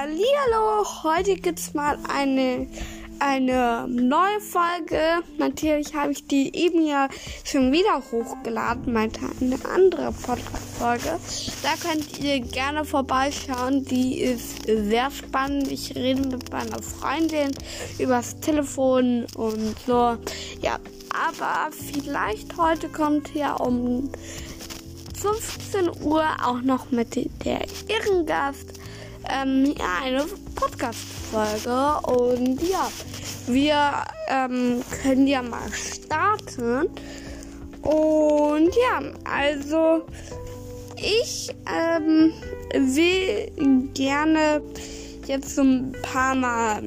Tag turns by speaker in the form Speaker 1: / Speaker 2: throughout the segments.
Speaker 1: Hallihallo, heute gibt's mal eine, eine neue Folge. Natürlich habe ich die eben ja schon wieder hochgeladen, meinte eine andere Podcast-Folge. Da könnt ihr gerne vorbeischauen. Die ist sehr spannend. Ich rede mit meiner Freundin übers Telefon und so. Ja, aber vielleicht heute kommt ja um 15 Uhr auch noch mit der Ehrengast ähm, ja, eine Podcast-Folge. Und ja, wir ähm, können ja mal starten. Und ja, also ich ähm, will gerne jetzt so ein paar Mal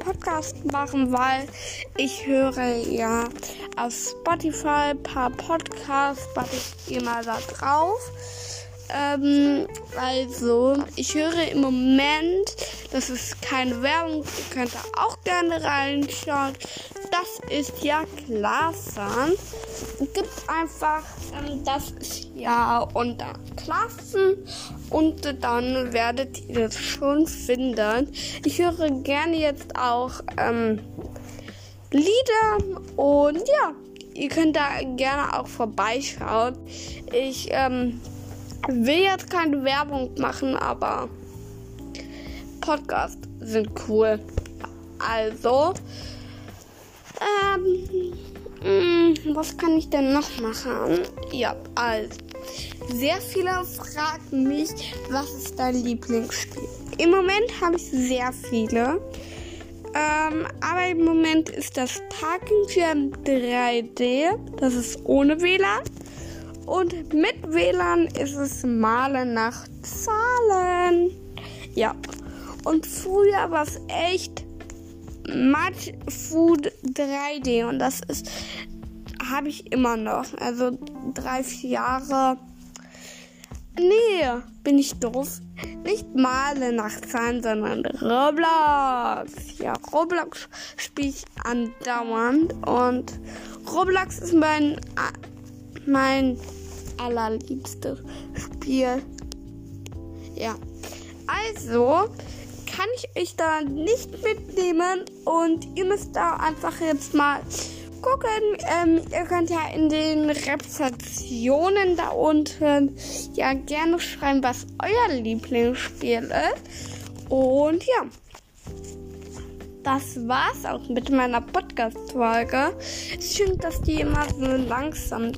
Speaker 1: Podcast machen, weil ich höre ja auf Spotify ein paar Podcasts, was ich immer da drauf. Ähm, also, ich höre im Moment, das ist keine Werbung, ihr könnt da auch gerne reinschauen. Das ist ja Klassen. Gibt einfach ähm, das ist ja unter Klassen und dann werdet ihr das schon finden. Ich höre gerne jetzt auch ähm, Lieder und ja, ihr könnt da gerne auch vorbeischauen. Ich ähm, will jetzt keine Werbung machen, aber Podcasts sind cool. Also, ähm, mh, was kann ich denn noch machen? Ja, also, sehr viele fragen mich, was ist dein Lieblingsspiel? Im Moment habe ich sehr viele. Ähm, aber im Moment ist das Parking Jam 3D. Das ist ohne WLAN. Und mit WLAN ist es Malen nach Zahlen. Ja. Und früher war es echt Mud Food 3D. Und das ist, habe ich immer noch. Also drei, vier Jahre. Nee, bin ich doof. Nicht Male nach Zahlen, sondern Roblox. Ja, Roblox spiele ich andauernd. Und Roblox ist mein, mein allerliebstes Spiel. Ja. Also kann ich euch da nicht mitnehmen und ihr müsst da einfach jetzt mal gucken. Ähm, ihr könnt ja in den Rezensionen da unten ja gerne schreiben, was euer Lieblingsspiel ist. Und ja. Das war's auch mit meiner Podcast-Folge. Es stimmt, dass die immer so langsam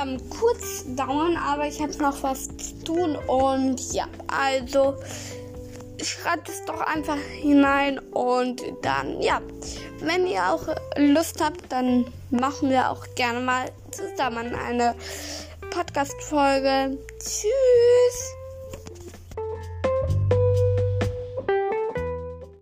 Speaker 1: ähm, kurz dauern, aber ich habe noch was zu tun und ja, also schreibt es doch einfach hinein und dann, ja, wenn ihr auch Lust habt, dann machen wir auch gerne mal zusammen eine Podcast-Folge. Tschüss!